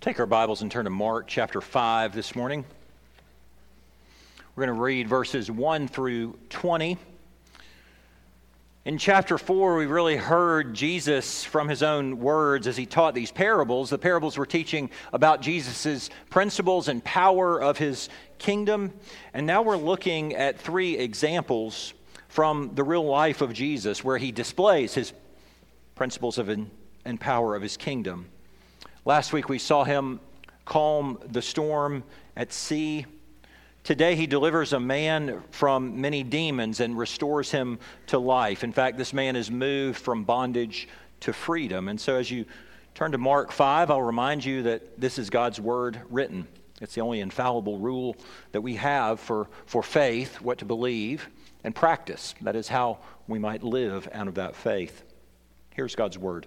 Let's take our Bibles and turn to Mark chapter 5 this morning. We're going to read verses 1 through 20. In chapter 4, we really heard Jesus from his own words as he taught these parables. The parables were teaching about Jesus' principles and power of his kingdom. And now we're looking at three examples from the real life of Jesus where he displays his principles of and power of his kingdom. Last week we saw him calm the storm at sea. Today he delivers a man from many demons and restores him to life. In fact, this man is moved from bondage to freedom. And so as you turn to Mark 5, I'll remind you that this is God's word written. It's the only infallible rule that we have for, for faith, what to believe, and practice. That is how we might live out of that faith. Here's God's word.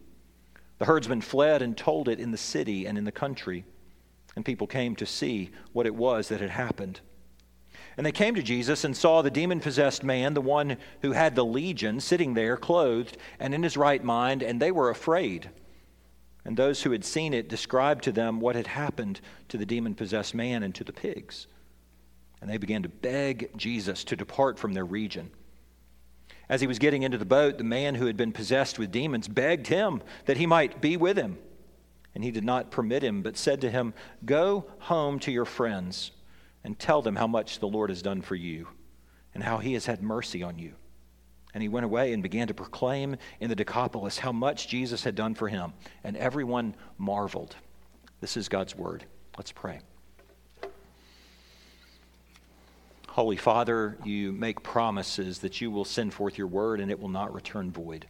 The herdsmen fled and told it in the city and in the country, and people came to see what it was that had happened. And they came to Jesus and saw the demon possessed man, the one who had the legion, sitting there, clothed and in his right mind, and they were afraid. And those who had seen it described to them what had happened to the demon possessed man and to the pigs. And they began to beg Jesus to depart from their region. As he was getting into the boat, the man who had been possessed with demons begged him that he might be with him. And he did not permit him, but said to him, Go home to your friends and tell them how much the Lord has done for you and how he has had mercy on you. And he went away and began to proclaim in the Decapolis how much Jesus had done for him. And everyone marveled. This is God's word. Let's pray. Holy Father, you make promises that you will send forth your word and it will not return void.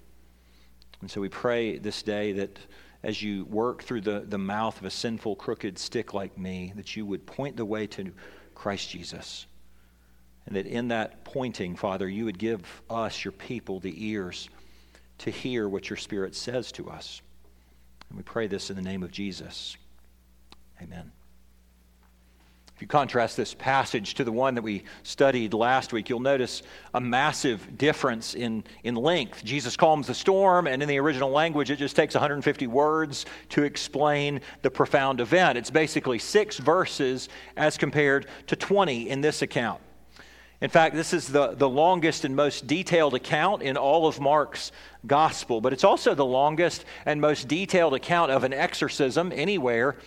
And so we pray this day that as you work through the, the mouth of a sinful, crooked stick like me, that you would point the way to Christ Jesus. And that in that pointing, Father, you would give us, your people, the ears to hear what your Spirit says to us. And we pray this in the name of Jesus. Amen. If you contrast this passage to the one that we studied last week, you'll notice a massive difference in, in length. Jesus calms the storm, and in the original language, it just takes 150 words to explain the profound event. It's basically six verses as compared to 20 in this account. In fact, this is the, the longest and most detailed account in all of Mark's gospel, but it's also the longest and most detailed account of an exorcism anywhere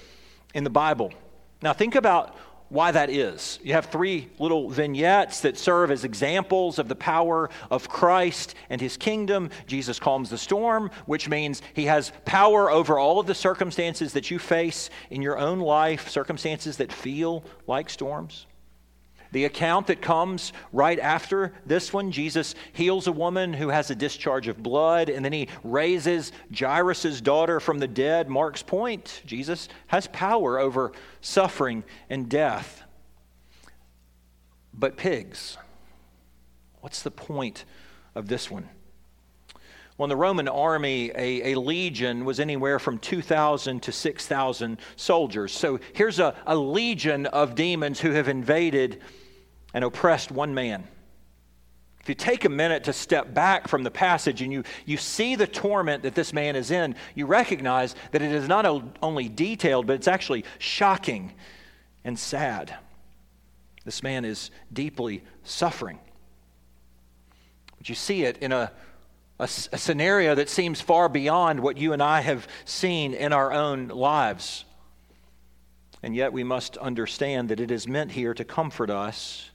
in the Bible. Now, think about why that is. You have three little vignettes that serve as examples of the power of Christ and his kingdom. Jesus calms the storm, which means he has power over all of the circumstances that you face in your own life, circumstances that feel like storms. The account that comes right after this one, Jesus heals a woman who has a discharge of blood, and then he raises Jairus' daughter from the dead. Mark's point Jesus has power over suffering and death. But pigs, what's the point of this one? Well, in the Roman army, a, a legion was anywhere from 2,000 to 6,000 soldiers. So here's a, a legion of demons who have invaded and oppressed one man. If you take a minute to step back from the passage and you, you see the torment that this man is in, you recognize that it is not only detailed, but it's actually shocking and sad. This man is deeply suffering. But you see it in a, a, a scenario that seems far beyond what you and I have seen in our own lives. And yet we must understand that it is meant here to comfort us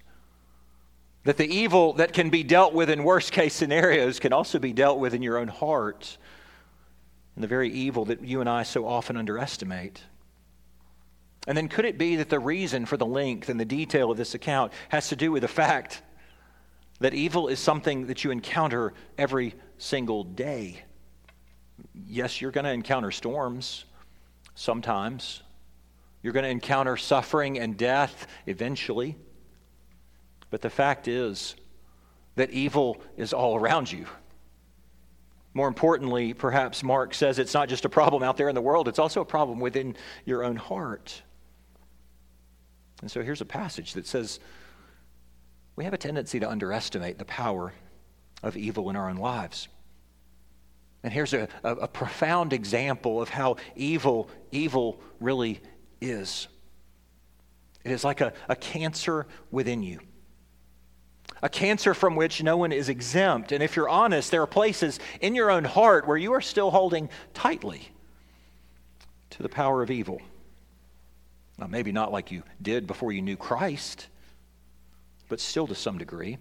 that the evil that can be dealt with in worst case scenarios can also be dealt with in your own heart, and the very evil that you and I so often underestimate. And then could it be that the reason for the length and the detail of this account has to do with the fact that evil is something that you encounter every single day? Yes, you're going to encounter storms sometimes. You're going to encounter suffering and death eventually. But the fact is that evil is all around you. More importantly, perhaps Mark says it's not just a problem out there in the world, it's also a problem within your own heart. And so here's a passage that says we have a tendency to underestimate the power of evil in our own lives. And here's a, a, a profound example of how evil, evil really is. It is like a, a cancer within you a cancer from which no one is exempt. And if you're honest, there are places in your own heart where you are still holding tightly to the power of evil. Now, maybe not like you did before you knew Christ, but still to some degree.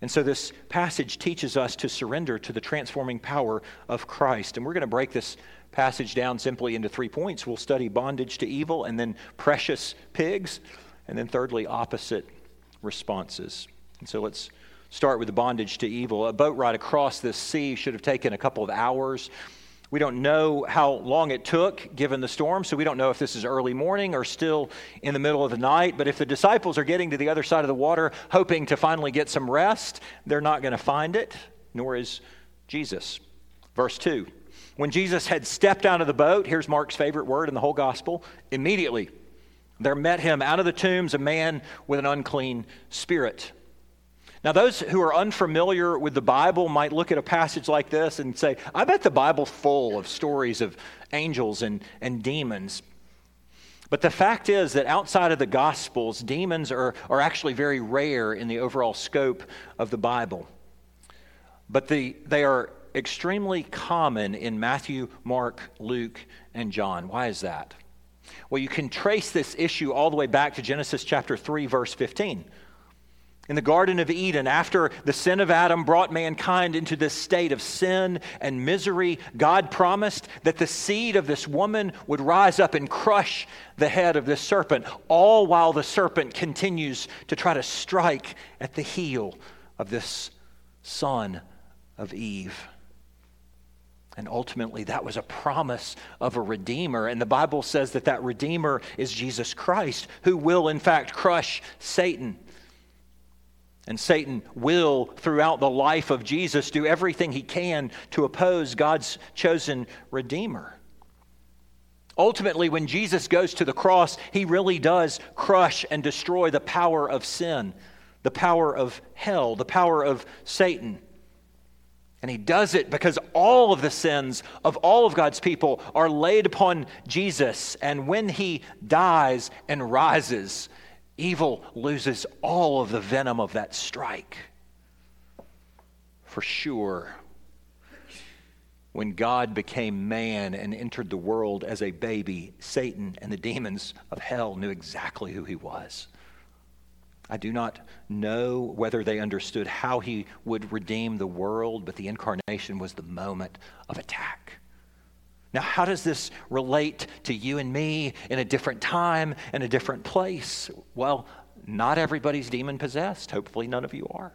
And so this passage teaches us to surrender to the transforming power of Christ. And we're going to break this passage down simply into three points. We'll study bondage to evil, and then precious pigs, and then thirdly, opposite responses. And so let's start with the bondage to evil. A boat ride across this sea should have taken a couple of hours. We don't know how long it took given the storm, so we don't know if this is early morning or still in the middle of the night. But if the disciples are getting to the other side of the water hoping to finally get some rest, they're not going to find it, nor is Jesus. Verse 2 When Jesus had stepped out of the boat, here's Mark's favorite word in the whole gospel immediately there met him out of the tombs a man with an unclean spirit. Now, those who are unfamiliar with the Bible might look at a passage like this and say, I bet the Bible's full of stories of angels and, and demons. But the fact is that outside of the Gospels, demons are, are actually very rare in the overall scope of the Bible. But the, they are extremely common in Matthew, Mark, Luke, and John. Why is that? Well, you can trace this issue all the way back to Genesis chapter 3, verse 15 in the Garden of Eden, after the sin of Adam brought mankind into this state of sin and misery, God promised that the seed of this woman would rise up and crush the head of this serpent, all while the serpent continues to try to strike at the heel of this son of Eve. And ultimately, that was a promise of a Redeemer. And the Bible says that that Redeemer is Jesus Christ, who will, in fact, crush Satan. And Satan will, throughout the life of Jesus, do everything he can to oppose God's chosen Redeemer. Ultimately, when Jesus goes to the cross, he really does crush and destroy the power of sin, the power of hell, the power of Satan. And he does it because all of the sins of all of God's people are laid upon Jesus. And when he dies and rises, evil loses all of the venom of that strike. For sure, when God became man and entered the world as a baby, Satan and the demons of hell knew exactly who he was. I do not know whether they understood how he would redeem the world, but the incarnation was the moment of attack. Now, how does this relate to you and me in a different time and a different place? Well, not everybody's demon possessed. Hopefully, none of you are.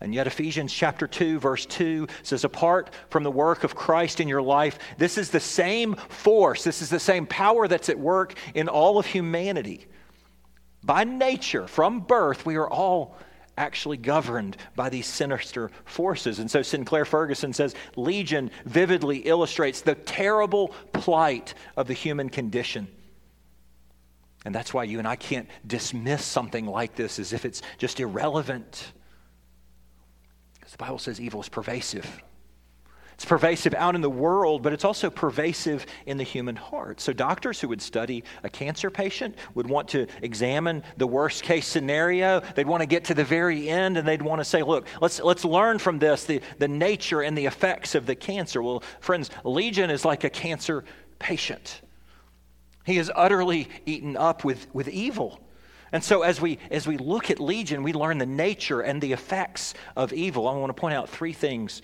And yet, Ephesians chapter 2, verse 2 says, apart from the work of Christ in your life, this is the same force, this is the same power that's at work in all of humanity. By nature, from birth, we are all actually governed by these sinister forces. And so Sinclair Ferguson says Legion vividly illustrates the terrible plight of the human condition. And that's why you and I can't dismiss something like this as if it's just irrelevant. Because the Bible says evil is pervasive. It's pervasive out in the world, but it's also pervasive in the human heart. So, doctors who would study a cancer patient would want to examine the worst case scenario. They'd want to get to the very end and they'd want to say, look, let's, let's learn from this the, the nature and the effects of the cancer. Well, friends, Legion is like a cancer patient, he is utterly eaten up with, with evil. And so as we as we look at Legion, we learn the nature and the effects of evil. I want to point out three things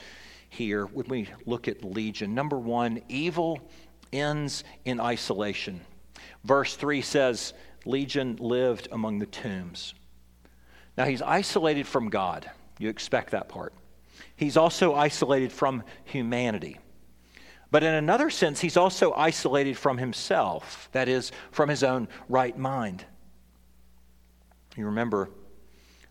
here when we look at Legion. Number one, evil ends in isolation. Verse 3 says, Legion lived among the tombs. Now he's isolated from God. You expect that part. He's also isolated from humanity. But in another sense, he's also isolated from himself, that is, from his own right mind. You remember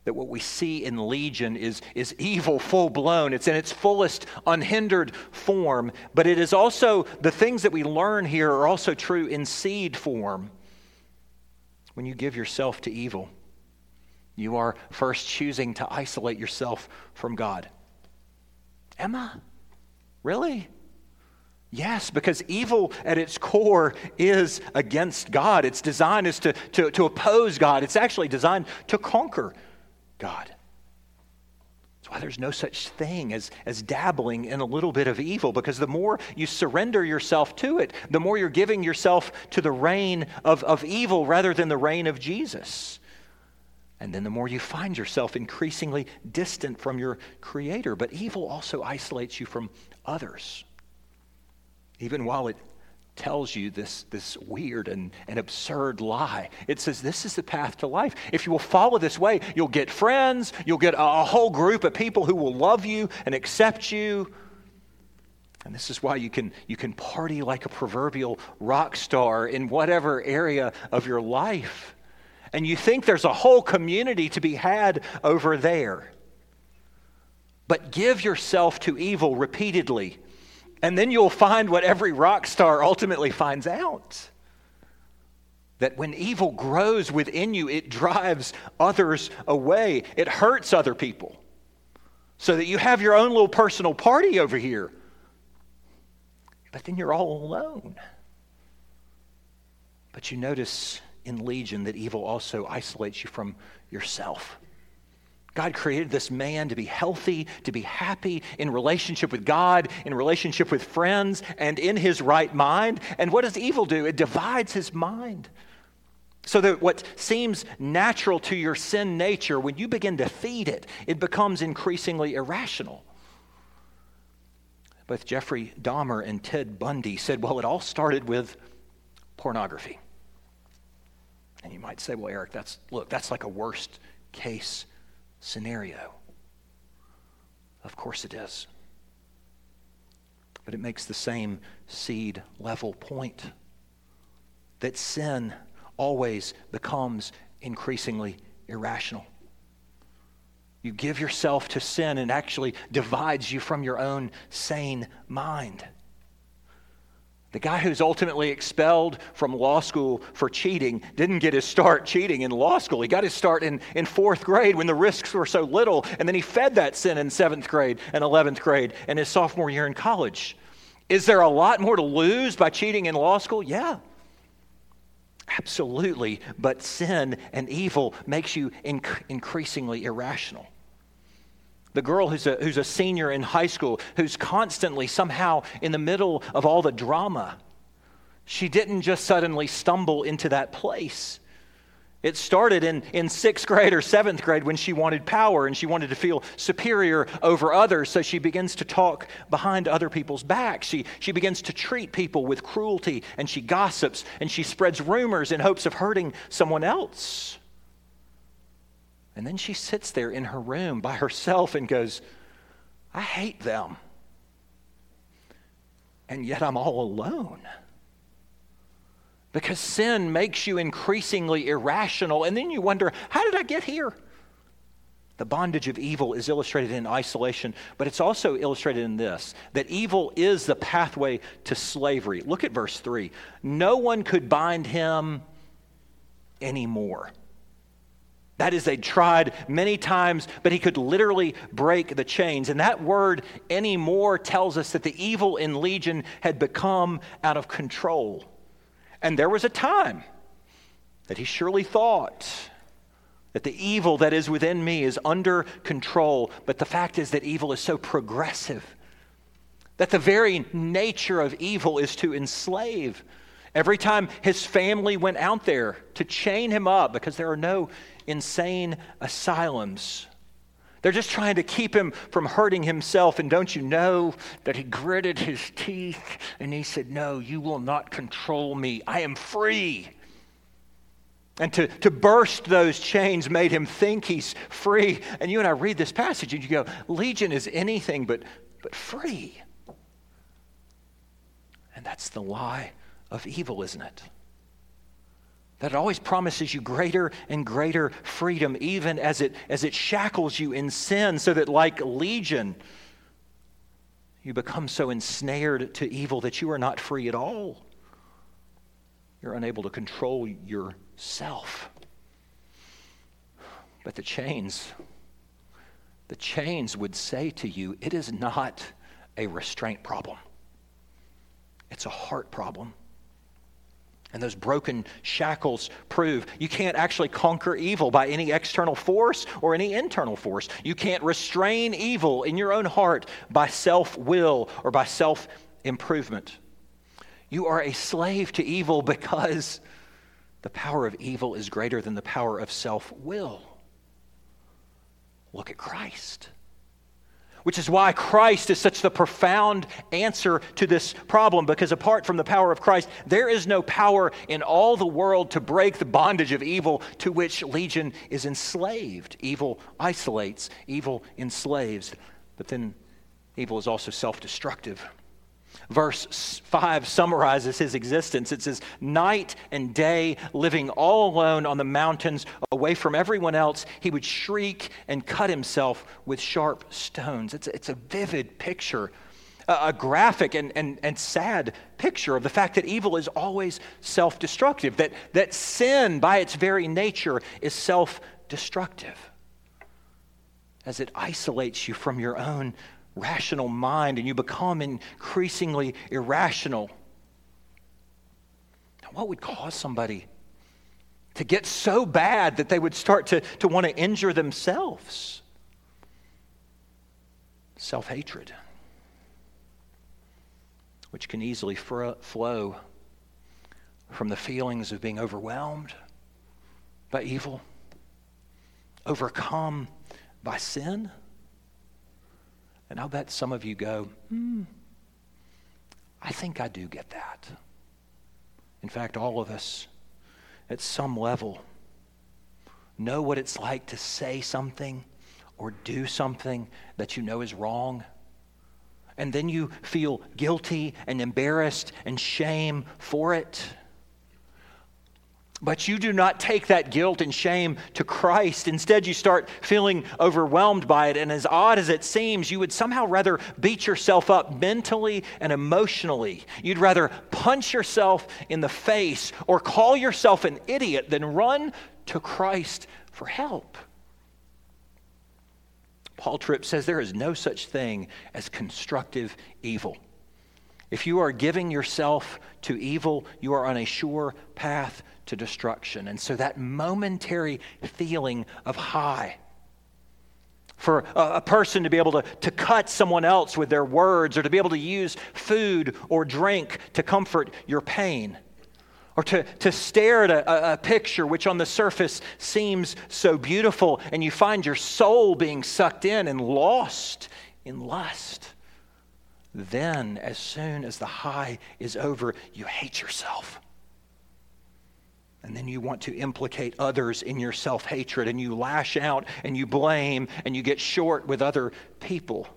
that what we see in Legion is, is evil full blown. It's in its fullest, unhindered form. But it is also, the things that we learn here are also true in seed form. When you give yourself to evil, you are first choosing to isolate yourself from God. Emma? Really? Yes, because evil at its core is against God. Its design is to, to, to oppose God. It's actually designed to conquer God. That's why there's no such thing as, as dabbling in a little bit of evil, because the more you surrender yourself to it, the more you're giving yourself to the reign of, of evil rather than the reign of Jesus. And then the more you find yourself increasingly distant from your Creator. But evil also isolates you from others. Even while it tells you this, this weird and, and absurd lie. It says this is the path to life. If you will follow this way, you'll get friends, you'll get a, a whole group of people who will love you and accept you. And this is why you can, you can party like a proverbial rock star in whatever area of your life. And you think there's a whole community to be had over there. But give yourself to evil repeatedly and then you'll find what every rock star ultimately finds out that when evil grows within you, it drives others away, it hurts other people. So that you have your own little personal party over here, but then you're all alone. But you notice in Legion that evil also isolates you from yourself. God created this man to be healthy, to be happy in relationship with God, in relationship with friends, and in his right mind. And what does evil do? It divides his mind. So that what seems natural to your sin nature, when you begin to feed it, it becomes increasingly irrational. Both Jeffrey Dahmer and Ted Bundy said, well, it all started with pornography. And you might say, well, Eric, that's look, that's like a worst case scenario. Of course it is. But it makes the same seed level point that sin always becomes increasingly irrational. You give yourself to sin and actually divides you from your own sane mind. The guy who's ultimately expelled from law school for cheating didn't get his start cheating in law school. He got his start in, in fourth grade when the risks were so little, and then he fed that sin in seventh grade and 11th grade and his sophomore year in college. Is there a lot more to lose by cheating in law school? Yeah. Absolutely. But sin and evil makes you inc- increasingly irrational the girl who's a, who's a senior in high school, who's constantly somehow in the middle of all the drama. She didn't just suddenly stumble into that place. It started in, in sixth grade or seventh grade when she wanted power and she wanted to feel superior over others. So she begins to talk behind other people's backs. She, she begins to treat people with cruelty and she gossips and she spreads rumors in hopes of hurting someone else. And then she sits there in her room by herself and goes, I hate them. And yet I'm all alone. Because sin makes you increasingly irrational. And then you wonder, how did I get here? The bondage of evil is illustrated in isolation, but it's also illustrated in this that evil is the pathway to slavery. Look at verse 3. No one could bind him anymore. That is, they tried many times, but he could literally break the chains. And that word anymore tells us that the evil in Legion had become out of control. And there was a time that he surely thought that the evil that is within me is under control. But the fact is that evil is so progressive that the very nature of evil is to enslave. Every time his family went out there to chain him up, because there are no insane asylums, they're just trying to keep him from hurting himself. And don't you know that he gritted his teeth and he said, No, you will not control me. I am free. And to, to burst those chains made him think he's free. And you and I read this passage and you go, Legion is anything but, but free. And that's the lie of evil, isn't it? That it always promises you greater and greater freedom, even as it, as it shackles you in sin, so that, like Legion, you become so ensnared to evil that you are not free at all. You're unable to control yourself. But the chains, the chains would say to you, it is not a restraint problem, it's a heart problem. And those broken shackles prove you can't actually conquer evil by any external force or any internal force. You can't restrain evil in your own heart by self will or by self improvement. You are a slave to evil because the power of evil is greater than the power of self will. Look at Christ. Which is why Christ is such the profound answer to this problem, because apart from the power of Christ, there is no power in all the world to break the bondage of evil to which Legion is enslaved. Evil isolates, evil enslaves, but then evil is also self destructive. Verse 5 summarizes his existence. It says, Night and day, living all alone on the mountains, away from everyone else, he would shriek and cut himself with sharp stones. It's, it's a vivid picture, a, a graphic and, and, and sad picture of the fact that evil is always self destructive, that, that sin, by its very nature, is self destructive as it isolates you from your own rational mind and you become increasingly irrational. Now, what would cause somebody to get so bad that they would start to, to want to injure themselves? Self hatred, which can easily fr- flow from the feelings of being overwhelmed by evil, overcome by sin and I'll bet some of you go, hmm, I think I do get that. In fact, all of us, at some level, know what it's like to say something or do something that you know is wrong. And then you feel guilty and embarrassed and shame for it. But you do not take that guilt and shame to Christ. Instead, you start feeling overwhelmed by it. And as odd as it seems, you would somehow rather beat yourself up mentally and emotionally. You'd rather punch yourself in the face or call yourself an idiot than run to Christ for help. Paul Tripp says there is no such thing as constructive evil. If you are giving yourself to evil, you are on a sure path to destruction. And so that momentary feeling of high, for a, person to be able to, to cut someone else with their words, or to be able to use food or drink to comfort your pain, or to, to stare at a, a picture which on the surface seems so beautiful, and you find your soul being sucked in and lost in lust. Then, as soon as the high is over, you hate yourself. And then you want to implicate others in your self hatred, and you lash out and you blame and you get short with other people.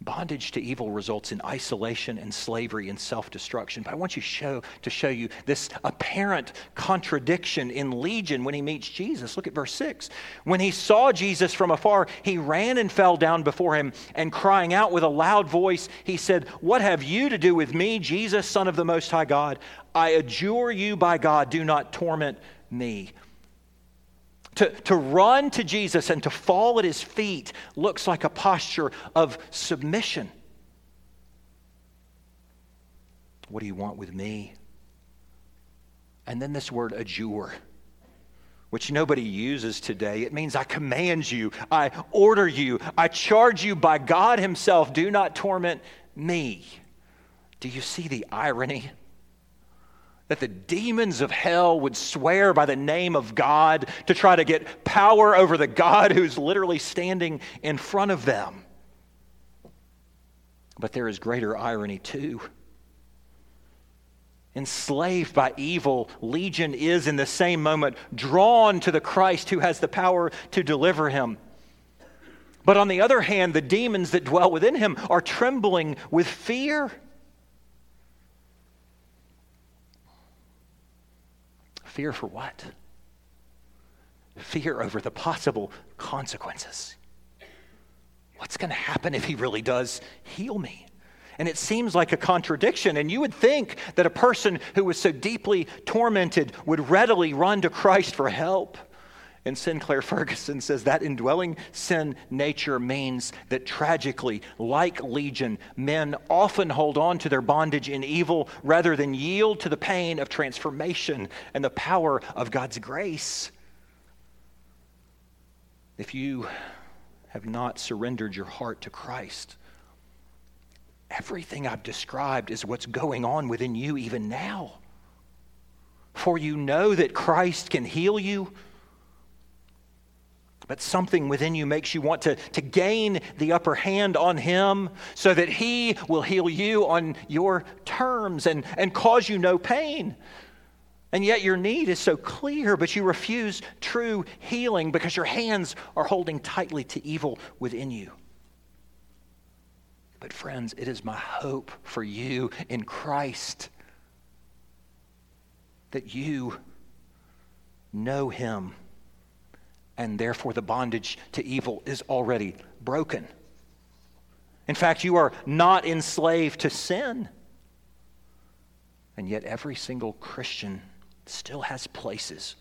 Bondage to evil results in isolation and slavery and self destruction. But I want you show, to show you this apparent contradiction in Legion when he meets Jesus. Look at verse 6. When he saw Jesus from afar, he ran and fell down before him, and crying out with a loud voice, he said, What have you to do with me, Jesus, Son of the Most High God? I adjure you by God, do not torment me. To, to run to Jesus and to fall at his feet looks like a posture of submission. What do you want with me? And then this word adjure, which nobody uses today. It means I command you, I order you, I charge you by God Himself, do not torment me. Do you see the irony? That the demons of hell would swear by the name of God to try to get power over the God who's literally standing in front of them. But there is greater irony, too enslaved by evil, Legion is in the same moment drawn to the Christ who has the power to deliver him. But on the other hand, the demons that dwell within him are trembling with fear. Fear for what? Fear over the possible consequences. What's going to happen if he really does heal me? And it seems like a contradiction. And you would think that a person who was so deeply tormented would readily run to Christ for help. And Sinclair Ferguson says that indwelling sin nature means that tragically, like Legion, men often hold on to their bondage in evil rather than yield to the pain of transformation and the power of God's grace. If you have not surrendered your heart to Christ, Everything I've described is what's going on within you even now. For you know that Christ can heal you, but something within you makes you want to, to gain the upper hand on Him so that He will heal you on your terms and, and cause you no pain. And yet your need is so clear, but you refuse true healing because your hands are holding tightly to evil within you. But, friends, it is my hope for you in Christ that you know Him, and therefore the bondage to evil is already broken. In fact, you are not enslaved to sin. And yet, every single Christian still has places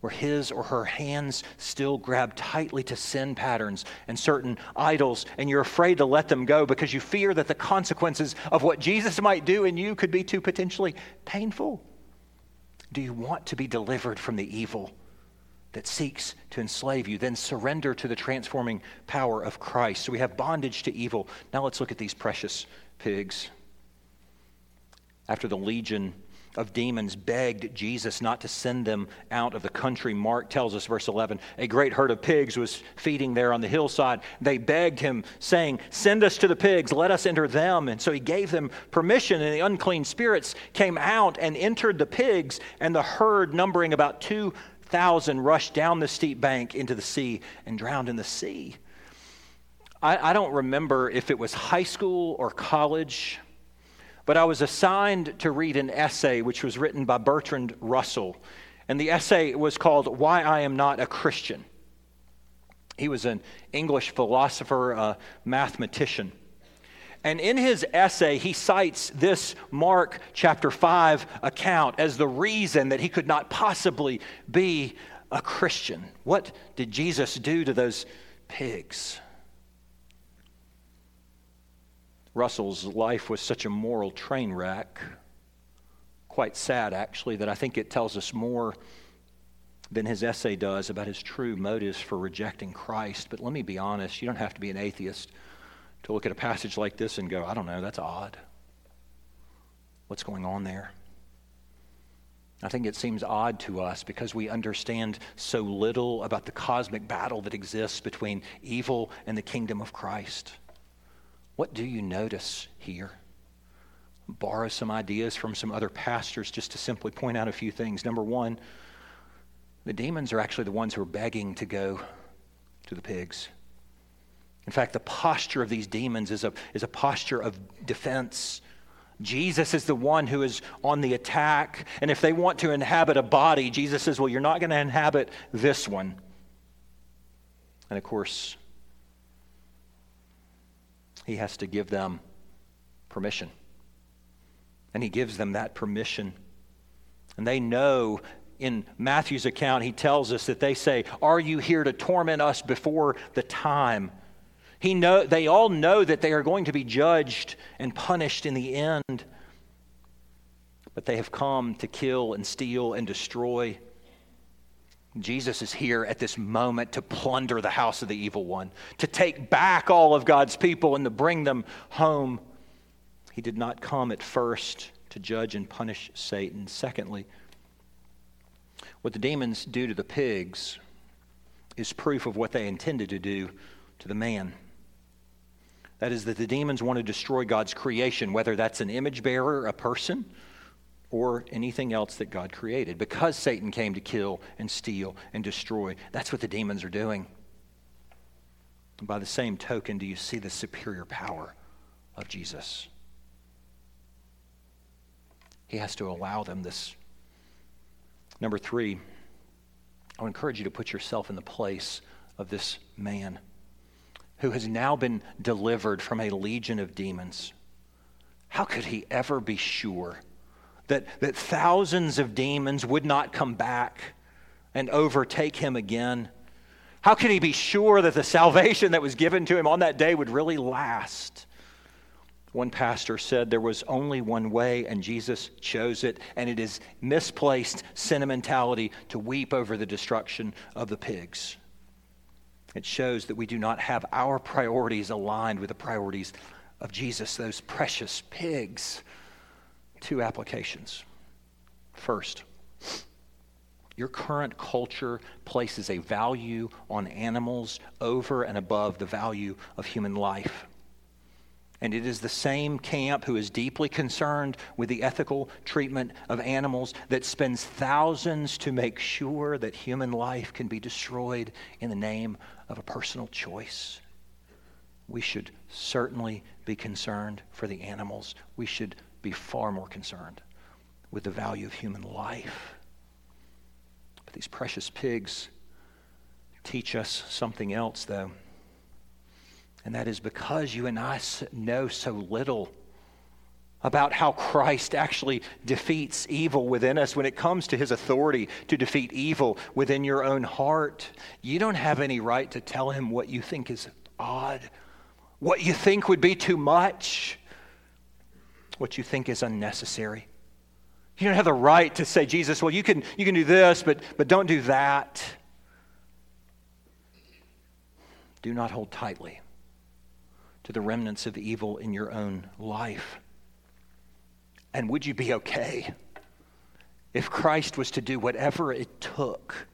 where his or her hands still grab tightly to sin patterns and certain idols, and you're afraid to let them go because you fear that the consequences of what Jesus might do in you could be too potentially painful? Do you want to be delivered from the evil that seeks to enslave you? Then surrender to the transforming power of Christ. So we have bondage to evil. Now let's look at these precious pigs. After the legion of demons begged Jesus not to send them out of the country. Mark tells us, verse 11, a great herd of pigs was feeding there on the hillside. They begged him, saying, Send us to the pigs, let us enter them. And so he gave them permission, and the unclean spirits came out and entered the pigs, and the herd, numbering about 2,000, rushed down the steep bank into the sea and drowned in the sea. I, I don't remember if it was high school or college but I was assigned to read an essay which was written by Bertrand Russell. And the essay was called Why I Am Not a Christian. He was an English philosopher, a mathematician. And in his essay, he cites this Mark chapter 5 account as the reason that he could not possibly be a Christian. What did Jesus do to those pigs? Russell's life was such a moral train wreck, quite sad actually, that I think it tells us more than his essay does about his true motives for rejecting Christ. But let me be honest, you don't have to be an atheist to look at a passage like this and go, I don't know, that's odd. What's going on there? I think it seems odd to us because we understand so little about the cosmic battle that exists between evil and the kingdom of Christ. What do you notice here? Borrow some ideas from some other pastors just to simply point out a few things. Number one, the demons are actually the ones who are begging to go to the pigs. In fact, the posture of these demons is a, is a posture of defense. Jesus is the one who is on the attack. And if they want to inhabit a body, Jesus says, Well, you're not going to inhabit this one. And of course, he has to give them permission. And he gives them that permission. And they know in Matthew's account, he tells us that they say, Are you here to torment us before the time? He know, they all know that they are going to be judged and punished in the end. But they have come to kill and steal and destroy. Jesus is here at this moment to plunder the house of the evil one, to take back all of God's people and to bring them home. He did not come at first to judge and punish Satan. Secondly, what the demons do to the pigs is proof of what they intended to do to the man. That is, that the demons want to destroy God's creation, whether that's an image bearer, a person, or anything else that God created. Because Satan came to kill and steal and destroy, that's what the demons are doing. And by the same token, do you see the superior power of Jesus? He has to allow them this. Number three, I encourage you to put yourself in the place of this man who has now been delivered from a legion of demons. How could he ever be sure that, that thousands of demons would not come back and overtake him again? How could he be sure that the salvation that was given to him on that day would really last? One pastor said there was only one way, and Jesus chose it, and it is misplaced sentimentality to weep over the destruction of the pigs. It shows that we do not have our priorities aligned with the priorities of Jesus, those precious pigs. Two applications. First, your current culture places a value on animals over and above the value of human life. And it is the same camp who is deeply concerned with the ethical treatment of animals that spends thousands to make sure that human life can be destroyed in the name of a personal choice. We should certainly be concerned for the animals. We should be far more concerned with the value of human life. But these precious pigs teach us something else, though. And that is because you and I know so little about how Christ actually defeats evil within us when it comes to his authority to defeat evil within your own heart. You don't have any right to tell him what you think is odd, what you think would be too much, what you think is unnecessary. You don't have the right to say, Jesus, well, you can, you can do this, but, but don't do that. Do not hold tightly to the remnants of evil in your own life? And would you be okay if Christ was to do whatever it took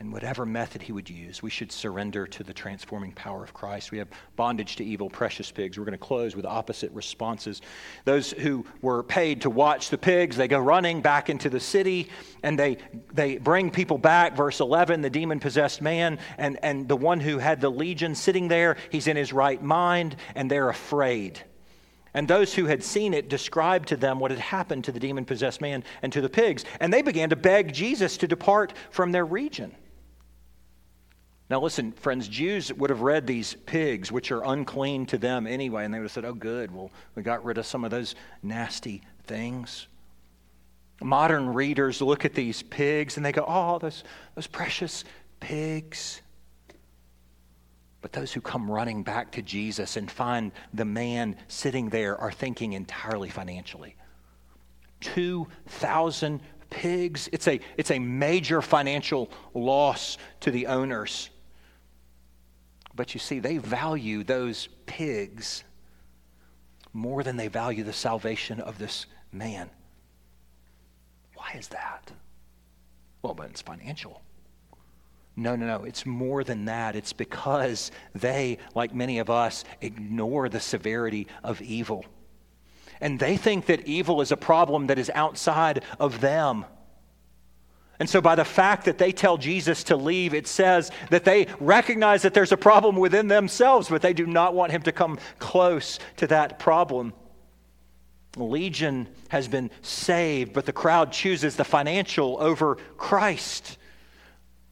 and whatever method he would use, we should surrender to the transforming power of Christ. We have bondage to evil, precious pigs. We're going to close with opposite responses. Those who were paid to watch the pigs, they go running back into the city and they, they bring people back. Verse 11 the demon possessed man and, and the one who had the legion sitting there, he's in his right mind and they're afraid. And those who had seen it described to them what had happened to the demon possessed man and to the pigs. And they began to beg Jesus to depart from their region. Now, listen, friends, Jews would have read these pigs, which are unclean to them anyway, and they would have said, oh, good, well, we got rid of some of those nasty things. Modern readers look at these pigs and they go, oh, those, those precious pigs. But those who come running back to Jesus and find the man sitting there are thinking entirely financially. 2,000 pigs. It's a, it's a major financial loss to the owners. But you see, they value those pigs more than they value the salvation of this man. Why is that? Well, but it's financial. No, no, no. It's more than that. It's because they, like many of us, ignore the severity of evil. And they think that evil is a problem that is outside of them. And so, by the fact that they tell Jesus to leave, it says that they recognize that there's a problem within themselves, but they do not want him to come close to that problem. Legion has been saved, but the crowd chooses the financial over Christ.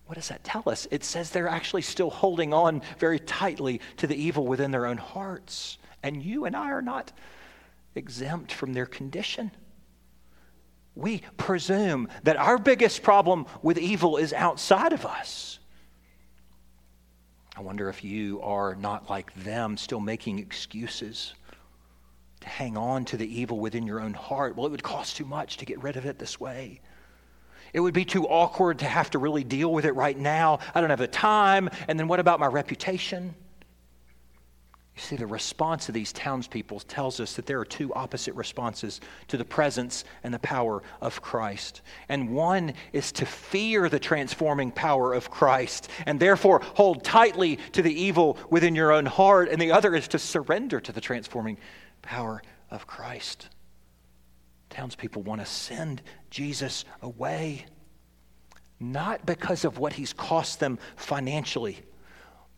What does that tell us? It says they're actually still holding on very tightly to the evil within their own hearts. And you and I are not exempt from their condition. We presume that our biggest problem with evil is outside of us. I wonder if you are not like them, still making excuses to hang on to the evil within your own heart. Well, it would cost too much to get rid of it this way. It would be too awkward to have to really deal with it right now. I don't have the time. And then what about my reputation? You see, the response of these townspeople tells us that there are two opposite responses to the presence and the power of Christ. And one is to fear the transforming power of Christ and therefore hold tightly to the evil within your own heart. And the other is to surrender to the transforming power of Christ. Townspeople want to send Jesus away, not because of what he's cost them financially,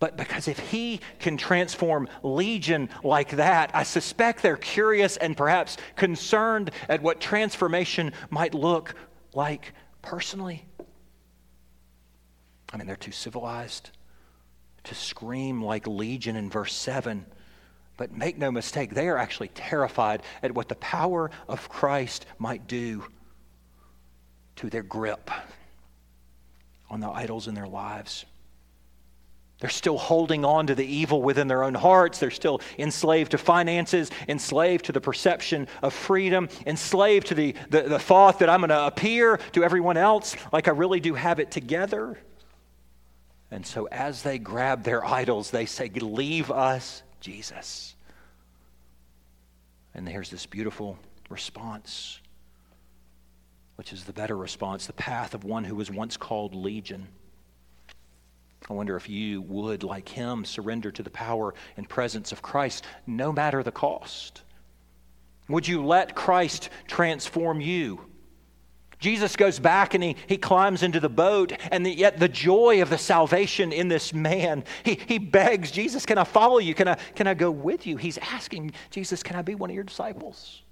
but because if he can transform Legion like that, I suspect they're curious and perhaps concerned at what transformation might look like personally. I mean, they're too civilized to scream like Legion in verse 7 but make no mistake, they are actually terrified at what the power of Christ might do to their grip on the idols in their lives. They're still holding on to the evil within their own hearts. They're still enslaved to finances, enslaved to the perception of freedom, enslaved to the, the, the thought that I'm going to appear to everyone else like I really do have it together. And so, as they grab their idols, they say, Leave us Jesus. And here's this beautiful response, which is the better response the path of one who was once called Legion. I wonder if you would, like him, surrender to the power and presence of Christ no matter the cost. Would you let Christ transform you? Jesus goes back and he, he climbs into the boat, and the, yet the joy of the salvation in this man, he, he begs, Jesus, can I follow you? Can I, can I go with you? He's asking, Jesus, can I be one of your disciples?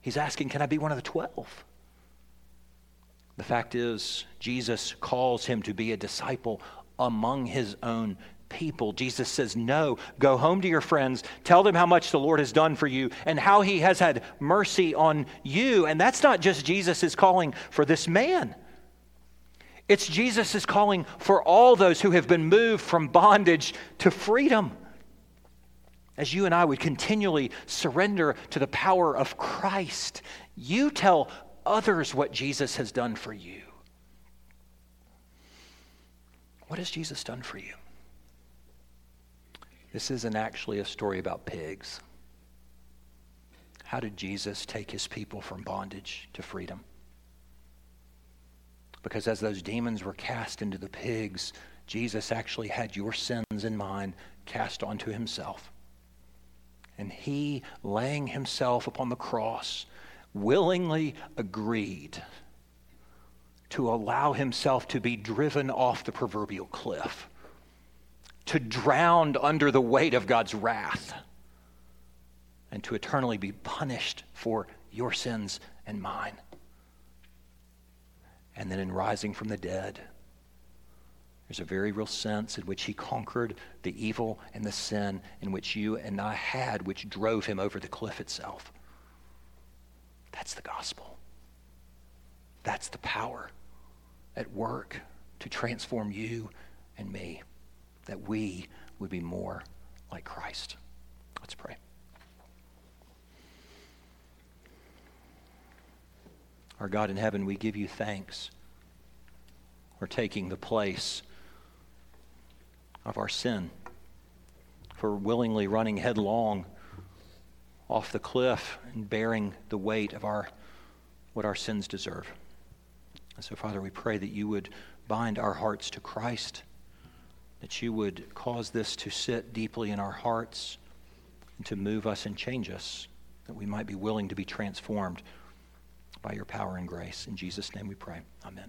He's asking, can I be one of the twelve? The fact is, Jesus calls him to be a disciple among his own people. Jesus says, No, go home to your friends, tell them how much the Lord has done for you and how he has had mercy on you. And that's not just Jesus' calling for this man. It's Jesus' calling for all those who have been moved from bondage to freedom. As you and I would continually surrender to the power of Christ, you tell others what Jesus has done for you. What has Jesus done for you? This isn't actually a story about pigs. How did Jesus take his people from bondage to freedom? Because as those demons were cast into the pigs, Jesus actually had your sins in mind cast onto himself. And he, laying himself upon the cross, willingly agreed to allow himself to be driven off the proverbial cliff to drown under the weight of God's wrath and to eternally be punished for your sins and mine. And then in rising from the dead, there's a very real sense in which he conquered the evil and the sin in which you and I had, which drove him over the cliff itself. That's the gospel. That's the power at work to transform you and me that we would be more like Christ. Let's pray. Our God in heaven, we give you thanks for taking the place of our sin, for willingly running headlong off the cliff and bearing the weight of our what our sins deserve. And so, Father, we pray that you would bind our hearts to Christ that you would cause this to sit deeply in our hearts and to move us and change us, that we might be willing to be transformed by your power and grace. In Jesus' name we pray. Amen.